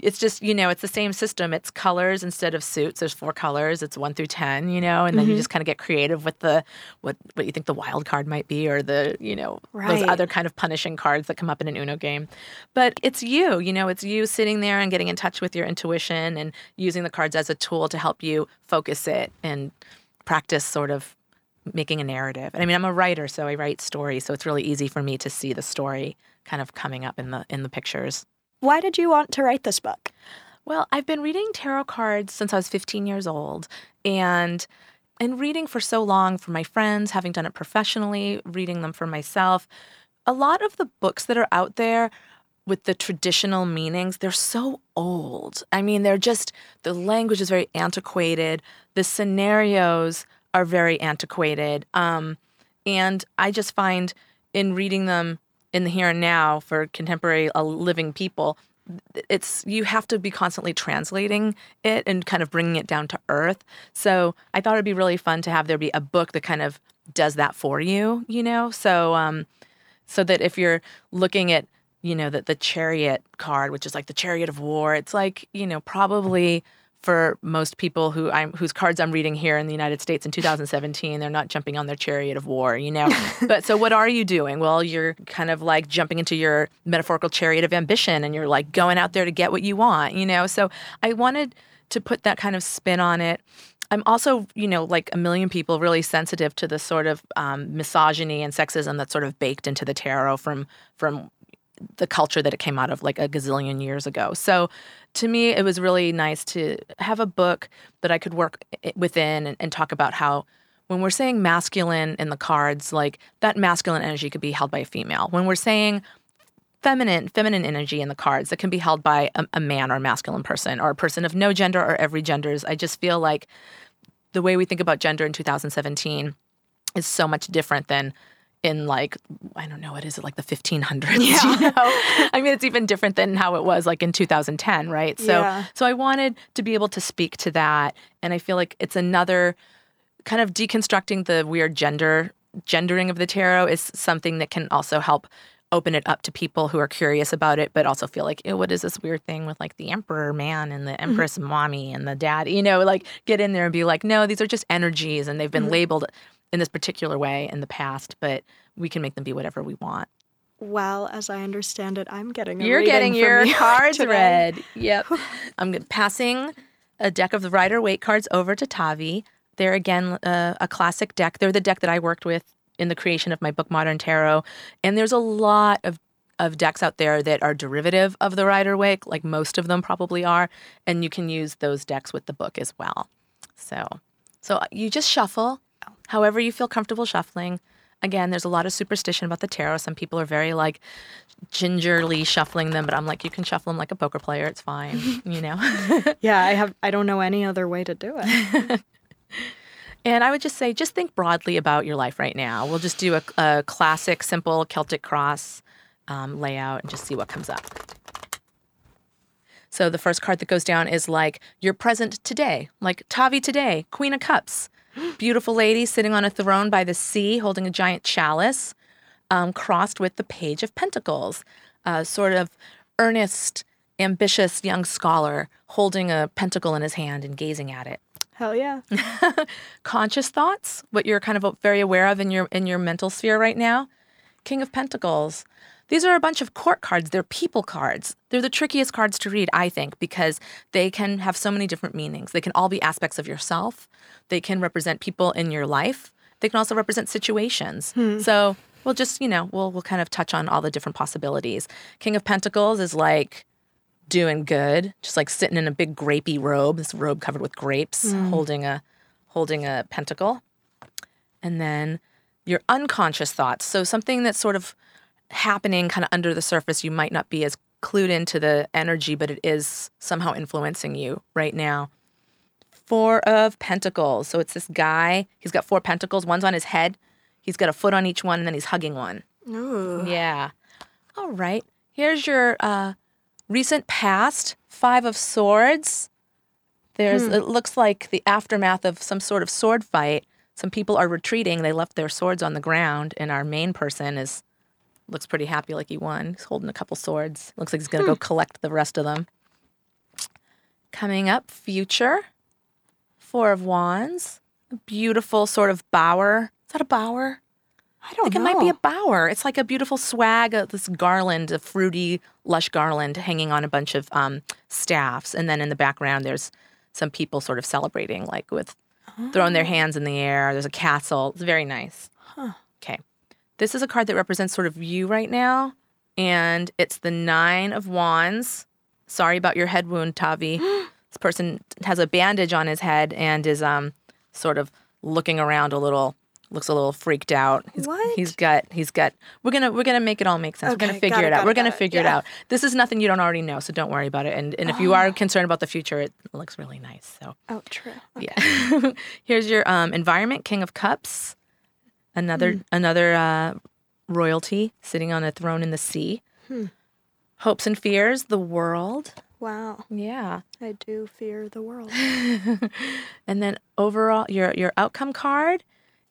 it's just you know it's the same system. It's colors instead of suits. There's four colors. It's one through ten. You know, and then mm-hmm. you just kind of get creative with the what what you think the wild card might be or the you know right. those other kind of punishing cards that come up in an Uno game. But it's you. You know, it's you sitting there and getting in touch with your intuition and using the cards as a tool to help you focus it and practice sort of making a narrative. And I mean, I'm a writer, so I write stories, so it's really easy for me to see the story kind of coming up in the in the pictures. Why did you want to write this book? Well, I've been reading tarot cards since I was 15 years old, and and reading for so long for my friends, having done it professionally, reading them for myself. A lot of the books that are out there with the traditional meanings, they're so old. I mean, they're just the language is very antiquated. The scenarios are very antiquated. Um, and I just find in reading them in the here and now for contemporary uh, living people, it's you have to be constantly translating it and kind of bringing it down to earth. So I thought it'd be really fun to have there be a book that kind of does that for you, you know. So um, so that if you're looking at you know the the chariot card, which is like the chariot of war, it's like you know probably for most people who I'm whose cards I'm reading here in the United States in 2017, they're not jumping on their chariot of war, you know. *laughs* but so what are you doing? Well, you're kind of like jumping into your metaphorical chariot of ambition and you're like going out there to get what you want, you know. So I wanted to put that kind of spin on it. I'm also, you know, like a million people, really sensitive to the sort of um, misogyny and sexism that's sort of baked into the tarot from from the culture that it came out of like a gazillion years ago. So to me, it was really nice to have a book that I could work within and, and talk about how when we're saying masculine in the cards, like that masculine energy could be held by a female. When we're saying feminine feminine energy in the cards that can be held by a, a, man or a masculine person or a person of no gender or every genders i just feel like the way we think about gender in 2017 is so much different than in like I don't know what is it like the 1500s yeah. you know *laughs* I mean it's even different than how it was like in 2010 right so yeah. so I wanted to be able to speak to that and I feel like it's another kind of deconstructing the weird gender gendering of the tarot is something that can also help open it up to people who are curious about it but also feel like what is this weird thing with like the emperor man and the mm-hmm. empress mm-hmm. mommy and the dad you know like get in there and be like no these are just energies and they've been mm-hmm. labeled in this particular way in the past, but we can make them be whatever we want. Well, as I understand it, I'm getting You're getting your *laughs* cards read. Yep. I'm passing a deck of the Rider Waite cards over to Tavi. They're again uh, a classic deck. They're the deck that I worked with in the creation of my book Modern Tarot. And there's a lot of of decks out there that are derivative of the Rider Waite, like most of them probably are, and you can use those decks with the book as well. So, so you just shuffle however you feel comfortable shuffling. Again, there's a lot of superstition about the tarot. Some people are very like gingerly shuffling them, but I'm like, you can shuffle them like a poker player. It's fine, *laughs* you know. *laughs* yeah, I have. I don't know any other way to do it. *laughs* and I would just say, just think broadly about your life right now. We'll just do a, a classic, simple Celtic cross um, layout and just see what comes up. So the first card that goes down is like you're present today, like Tavi today, Queen of Cups. Beautiful lady sitting on a throne by the sea, holding a giant chalice, um, crossed with the Page of Pentacles, a sort of earnest, ambitious young scholar holding a pentacle in his hand and gazing at it. Hell yeah. *laughs* Conscious thoughts, what you're kind of very aware of in your in your mental sphere right now. King of Pentacles, these are a bunch of court cards. They're people cards. They're the trickiest cards to read, I think, because they can have so many different meanings. They can all be aspects of yourself. They can represent people in your life. They can also represent situations. Hmm. So we'll just, you know, we'll we'll kind of touch on all the different possibilities. King of Pentacles is like doing good, just like sitting in a big grapey robe, this robe covered with grapes, hmm. holding a holding a pentacle. And then your unconscious thoughts. So something that's sort of happening kind of under the surface. You might not be as clued into the energy, but it is somehow influencing you right now. Four of Pentacles. So it's this guy. He's got four pentacles. One's on his head. He's got a foot on each one, and then he's hugging one. Ooh. Yeah. All right. Here's your uh, recent past. Five of Swords. There's. Hmm. It looks like the aftermath of some sort of sword fight. some people are retreating. They left their swords on the ground, and our main person is looks pretty happy, like he won. He's holding a couple swords. Looks like he's gonna go collect the rest of them. Coming up, future. Four of Wands. A beautiful sort of bower. Is that a bower? I I don't think know. it might be a bower. It's like a beautiful swag, of this garland, a fruity, lush garland hanging on a bunch of um, staffs. And then in the background, there's some people sort of celebrating, like with throwing their hands in the air. There's a castle. It's very nice. Okay. This is a card that represents sort of you right now. And it's the Nine of Wands. Sorry about your head wound, Tavi. *gasps* this person has a bandage on his head and is um sort of looking around a little looks a little freaked out. He's, What? He's got he's got we're gonna we're gonna make it all make sense. we're gonna figure it, it, out. got we're it, gonna it. figure it out. This is nothing you don't already know, so don't worry about it. And and if you are *gasps* concerned about the future, it looks really nice. So Oh, true. yeah. *laughs* Here's your um, environment, King of Cups. Another Hmm. another uh, royalty sitting on a throne in the sea. Hmm. Hopes and fears, the world. Wow. Yeah. I do fear the world. *laughs* And then overall, your your outcome card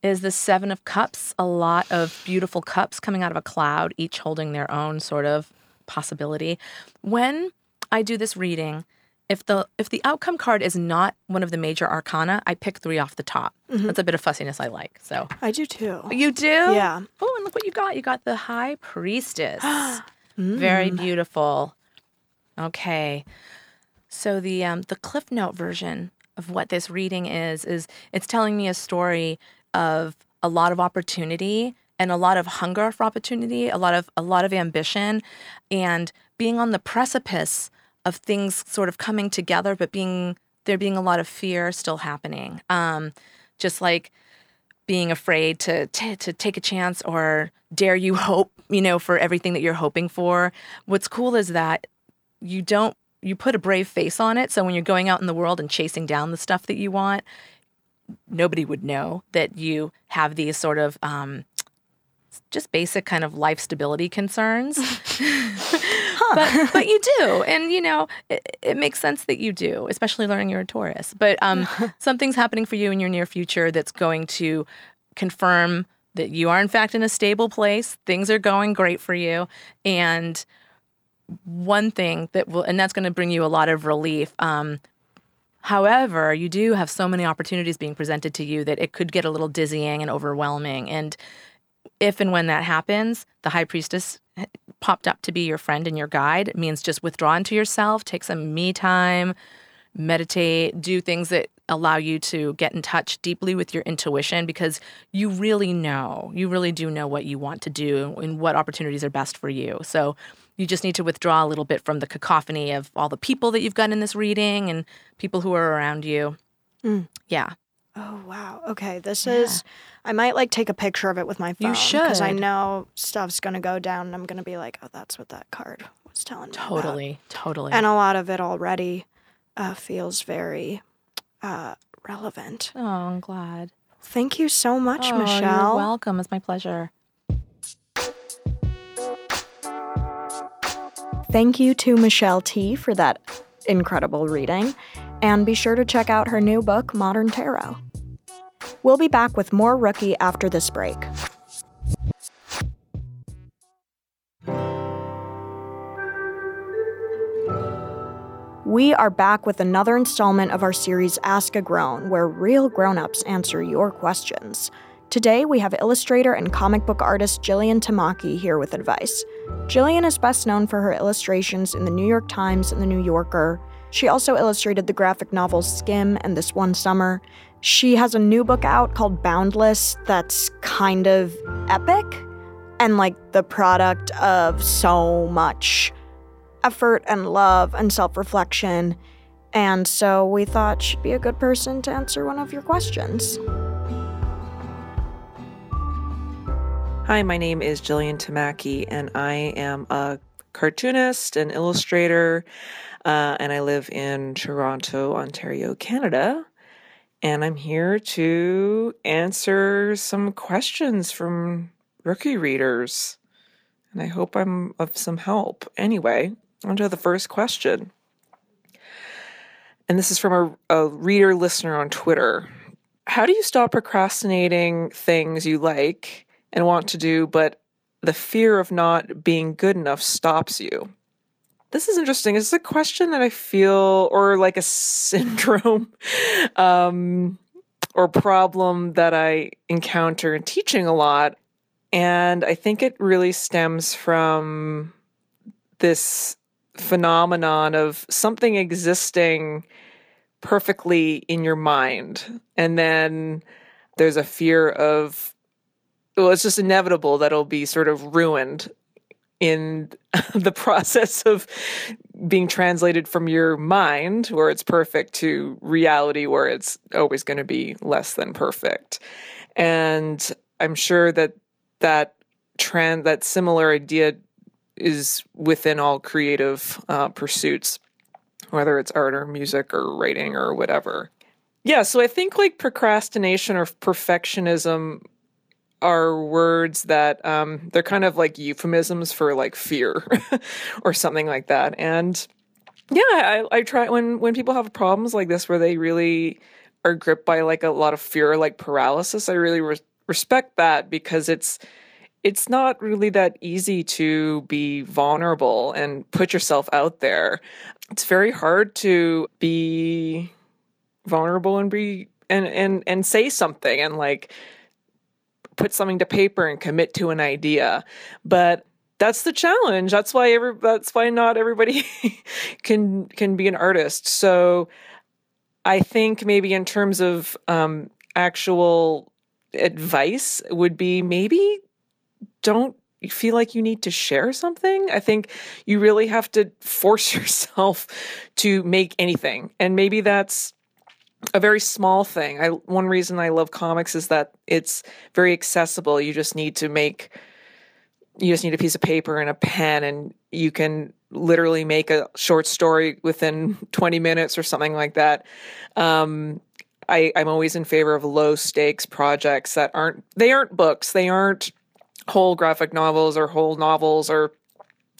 is the Seven of Cups. A lot of beautiful cups coming out of a cloud, each holding their own sort of possibility. When I do this reading, if the if the outcome card is not one of the major arcana, I pick three off the top. That's a bit of fussiness I like. So I do too. you do, Yeah. Oh, and look what you got! You got the High Priestess. *gasps* Very beautiful. Okay. So the um, the Cliff Note version of what this reading is is it's telling me a story of a lot of opportunity and a lot of hunger for opportunity, a lot of a lot of ambition, and being on the precipice of things sort of coming together, but being there being a lot of fear still happening. Um, just like being afraid to, to to take a chance or dare you *laughs* hope, you know, for everything that you're hoping for. What's cool is that you don't you put a brave face on it. So when you're going out in the world and chasing down the stuff that you want, nobody would know that you have these sort of um, just basic kind of life stability concerns. *laughs* *laughs* but but you do, *laughs* and you know it, it makes sense that you do, especially learning you're a Taurus. But um, something's happening for you in your near future that's going to confirm that you are in fact in a stable place. Things are going great for you, and one thing that will, and that's going to bring you a lot of relief. Um, however, you do have so many opportunities being presented to you that it could get a little dizzying and overwhelming. And if and when that happens, the high priestess popped up to be your friend and your guide. It means just withdraw into yourself, take some me time, meditate, do things that allow you to get in touch deeply with your intuition because you really know, you really do know what you want to do and what opportunities are best for you. So you just need to withdraw a little bit from the cacophony of all the people that you've got in this reading and people who are around you. Mm. Yeah. Oh wow. Okay, this is. I might like take a picture of it with my phone You should because I know stuff's gonna go down, and I'm gonna be like, oh, that's what that card was telling me. about." Totally. Totally. And a lot of it already uh, feels very uh, relevant. oh, I'm glad. Thank you so much, oh, Michelle. You're welcome. It's my pleasure. Thank you to Michelle Tea for that incredible reading, and be sure to check out her new book, Modern Tarot. We'll be back with more Rookie after this break. We are back with another installment of our series Ask a Grown, where real grown-ups answer your questions. Today, we have illustrator and comic book artist Jillian Tamaki here with advice. Jillian is best known for her illustrations in the New York Times and the New Yorker. She also illustrated the graphic novels Skim and This One Summer. She has a new book out called Boundless that's kind of epic and like the product of so much effort and love and self reflection. And so we thought she'd be a good person to answer one of your questions. Hi, my name is Jillian Tamaki, and I am a cartoonist and illustrator, uh, and I live in Toronto, Ontario, Canada. And I'm here to answer some questions from rookie readers. And I hope I'm of some help. Anyway, on to the first question. And this is from a, a reader listener on Twitter. how do you stop procrastinating things you like and want to do, but the fear of not being good enough stops you? This is interesting. It's a question that I feel, or like a *laughs* syndrome, um, or problem that I encounter in teaching a lot. And I think it really stems from this phenomenon of something existing perfectly in your mind. And then there's a fear of, well, it's just inevitable that it'll be sort of ruined in *laughs* the process of being translated from your mind, where it's perfect, to reality, where it's always going to be less than perfect. And I'm sure that that trend, that similar idea, is within all creative uh, pursuits, whether it's art or music or writing or whatever. Yeah, so I think like procrastination or perfectionism are words that um, they're kind of like euphemisms for like fear *laughs* or something like that. And yeah, I, I try when when people have problems like this where they really are gripped by like a lot of fear, like paralysis. I really re- respect that because it's it's not really that easy to be vulnerable and put yourself out there. It's very hard to be vulnerable and be and and and say something and like put something to paper and commit to an idea. But that's the challenge. That's why every that's why not everybody *laughs* can can be an artist. So I think maybe in terms of um, actual advice would be maybe don't feel like you need to share something. I think you really have to force *laughs* yourself to make anything. And maybe that's a very small thing. I one reason I love comics is that it's very accessible. You just need to make you just need a piece of paper and a pen and you can literally make a short story within *laughs* 20 minutes or something like that. Um, I, I'm always in favor of low stakes projects that aren't they aren't books. They aren't whole graphic novels or whole novels or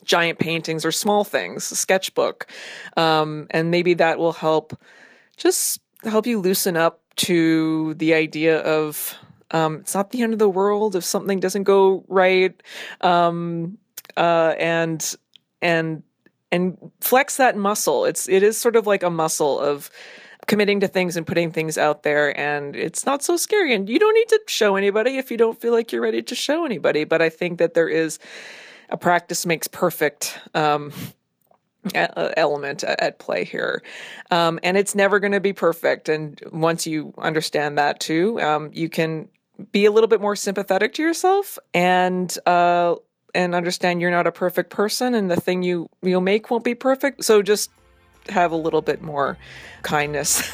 giant paintings or small things, a sketchbook. Um, and maybe that will help just help you loosen up to the idea of um, it's not the end of the world if something doesn't go right, um, uh, and and and flex that muscle. It's it is sort of like a muscle of committing to things and putting things out there and it's not so scary and you don't need to show anybody if you don't feel like you're ready to show anybody but i think that there is a practice makes perfect um, element at play here. Um, and it's never going to be perfect. And once you understand that too, um, you can be a little bit more sympathetic to yourself and uh, and understand you're not a perfect person and the thing you you'll make won't be perfect. So just have a little bit more kindness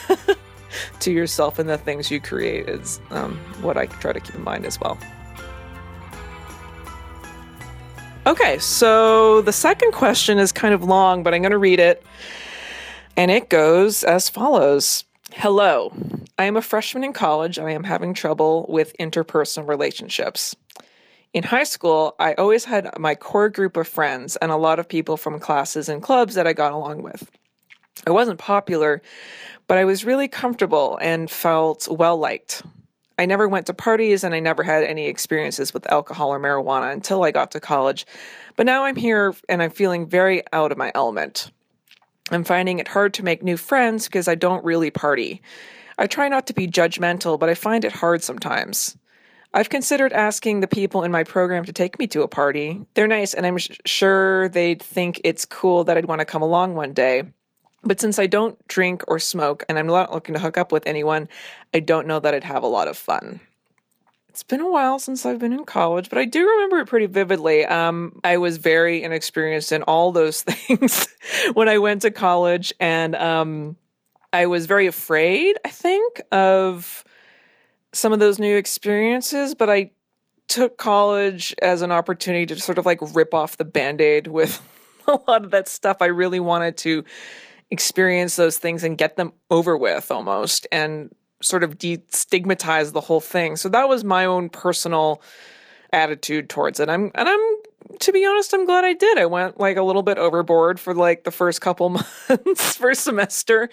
*laughs* to yourself and the things you create is um, what I try to keep in mind as well. Okay, so the second question is kind of long, but I'm going to read it. And it goes as follows Hello, I am a freshman in college. I am having trouble with interpersonal relationships. In high school, I always had my core group of friends and a lot of people from classes and clubs that I got along with. I wasn't popular, but I was really comfortable and felt well liked. I never went to parties and I never had any experiences with alcohol or marijuana until I got to college. But now I'm here and I'm feeling very out of my element. I'm finding it hard to make new friends because I don't really party. I try not to be judgmental, but I find it hard sometimes. I've considered asking the people in my program to take me to a party. They're nice, and I'm sh- sure they'd think it's cool that I'd want to come along one day. But since I don't drink or smoke and I'm not looking to hook up with anyone, I don't know that I'd have a lot of fun. It's been a while since I've been in college, but I do remember it pretty vividly. Um, I was very inexperienced in all those *laughs* things when I went to college, and um, I was very afraid, I think, of some of those new experiences, but I took college as an opportunity to sort of like rip off the band aid with *laughs* a lot of that stuff. I really wanted to experience those things and get them over with almost and sort of destigmatize the whole thing. So that was my own personal attitude towards it. I'm and I'm to be honest, I'm glad I did. I went like a little bit overboard for like the first couple *laughs* months, first semester.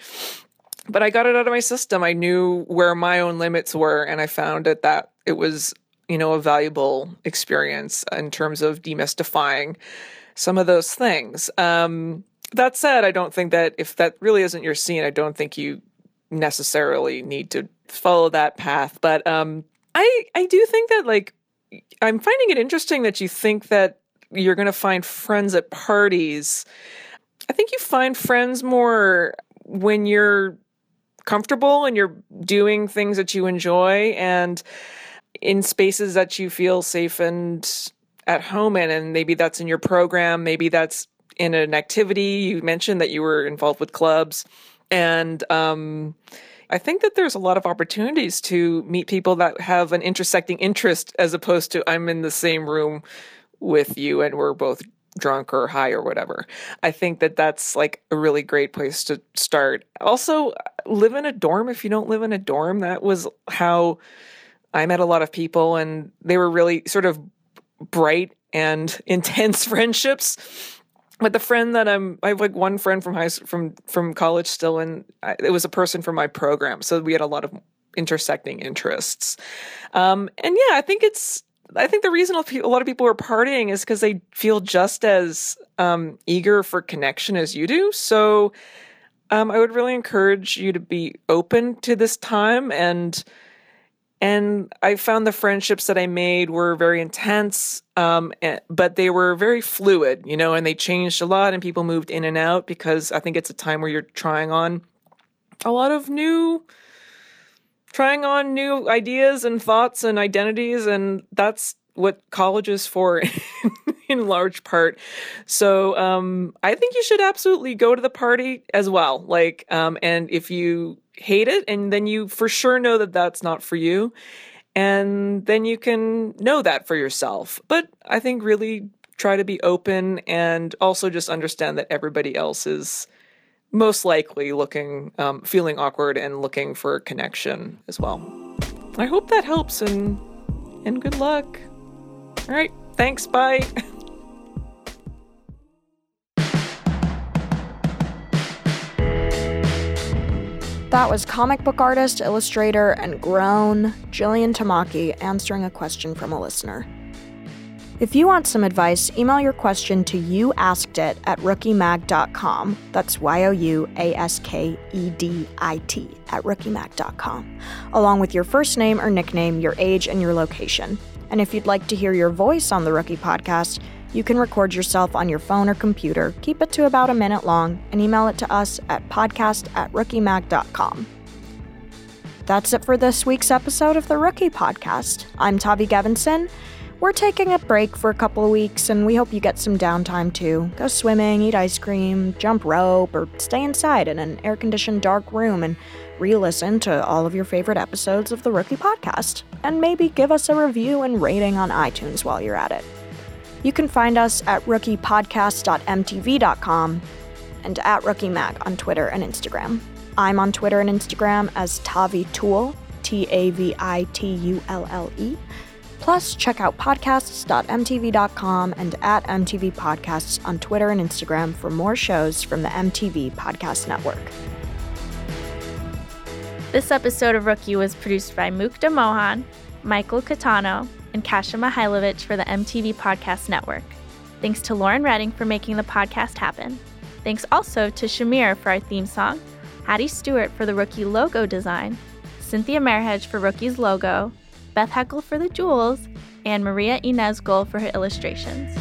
but I got it out of my system. I knew where my own limits were, and I found that that it was you know a valuable experience in terms of demystifying some of those things. Um, that said, I don't think that if that really isn't your scene, I don't think you necessarily need to follow that path. But um, I I do think that like I'm finding it interesting that you think that you're going to find friends at parties. I think you find friends more when you're comfortable and you're doing things that you enjoy and in spaces that you feel safe and at home in and maybe that's in your program maybe that's in an activity you mentioned that you were involved with clubs and um, I think that there's a lot of opportunities to meet people that have an intersecting interest as opposed to I'm in the same room with you and we're both drunk or high or whatever. I think that that's like a really great place to start. Also, live in a dorm if you don't live in a dorm. That was how I met a lot of people and they were really sort of bright and *laughs* intense friendships but the friend that I'm, I have like one friend from high from from college still, and it was a person from my program, so we had a lot of intersecting interests. Um, and yeah, I think it's, I think the reason a lot of people are partying is because they feel just as um, eager for connection as you do. So um, I would really encourage you to be open to this time and and I found the friendships that I made were very intense, um, but they were very fluid, you know, and they changed a lot, and people moved in and out because I think it's a time where you're trying on a lot of new, trying on new ideas and thoughts and identities, and that's what college is for *laughs* in large part. So um, I think you should absolutely go to the party as well. Like, um, and if you hate it and then you for sure know that that's not for you and then you can know that for yourself. But i think really try to be open and also just understand that everybody else is most likely looking um, feeling awkward and looking for connection as well. I hope that helps and and good luck. All right thanks bye *laughs* That was comic book artist, illustrator, and grown Jillian Tamaki answering a question from a listener. If you want some advice, email your question to youaskedit at rookiemag.com. That's Y O U A S K E D I T at rookiemag.com, along with your first name or nickname, your age, and your location. And if you'd like to hear your voice on the Rookie Podcast, you can record yourself on your phone or computer, keep it to about a minute long, and email it to us at podcast at rookiemag.com. That's it for this week's episode of the Rookie Podcast. I'm Tavi Gevinson. We're taking a break for a couple of weeks, and we hope you get some downtime too. Go swimming, eat ice cream, jump rope, or stay inside in an air conditioned dark room and re listen to all of your favorite episodes of the Rookie Podcast. And maybe give us a review and rating on iTunes while you're at it. You can find us at rookiepodcast.mtv.com and at rookiemag on Twitter and Instagram. I'm on Twitter and Instagram as Tavi Tulle, T A V I T U L L E. Plus, check out podcasts.mtv.com and at MTV Podcasts on Twitter and Instagram for more shows from the MTV Podcast Network. This episode of Rookie was produced by Mukta Mohan, Michael Catano, and Kasia Mihailovich for the MTV Podcast Network. Thanks to Lauren Redding for making the podcast happen. Thanks also to Shamir for our theme song, Hattie Stewart for the Rookie logo design, Cynthia Merhej for Rookie's logo, Beth Hoeckel for the jewels, and Maria Ines Gul for her illustrations.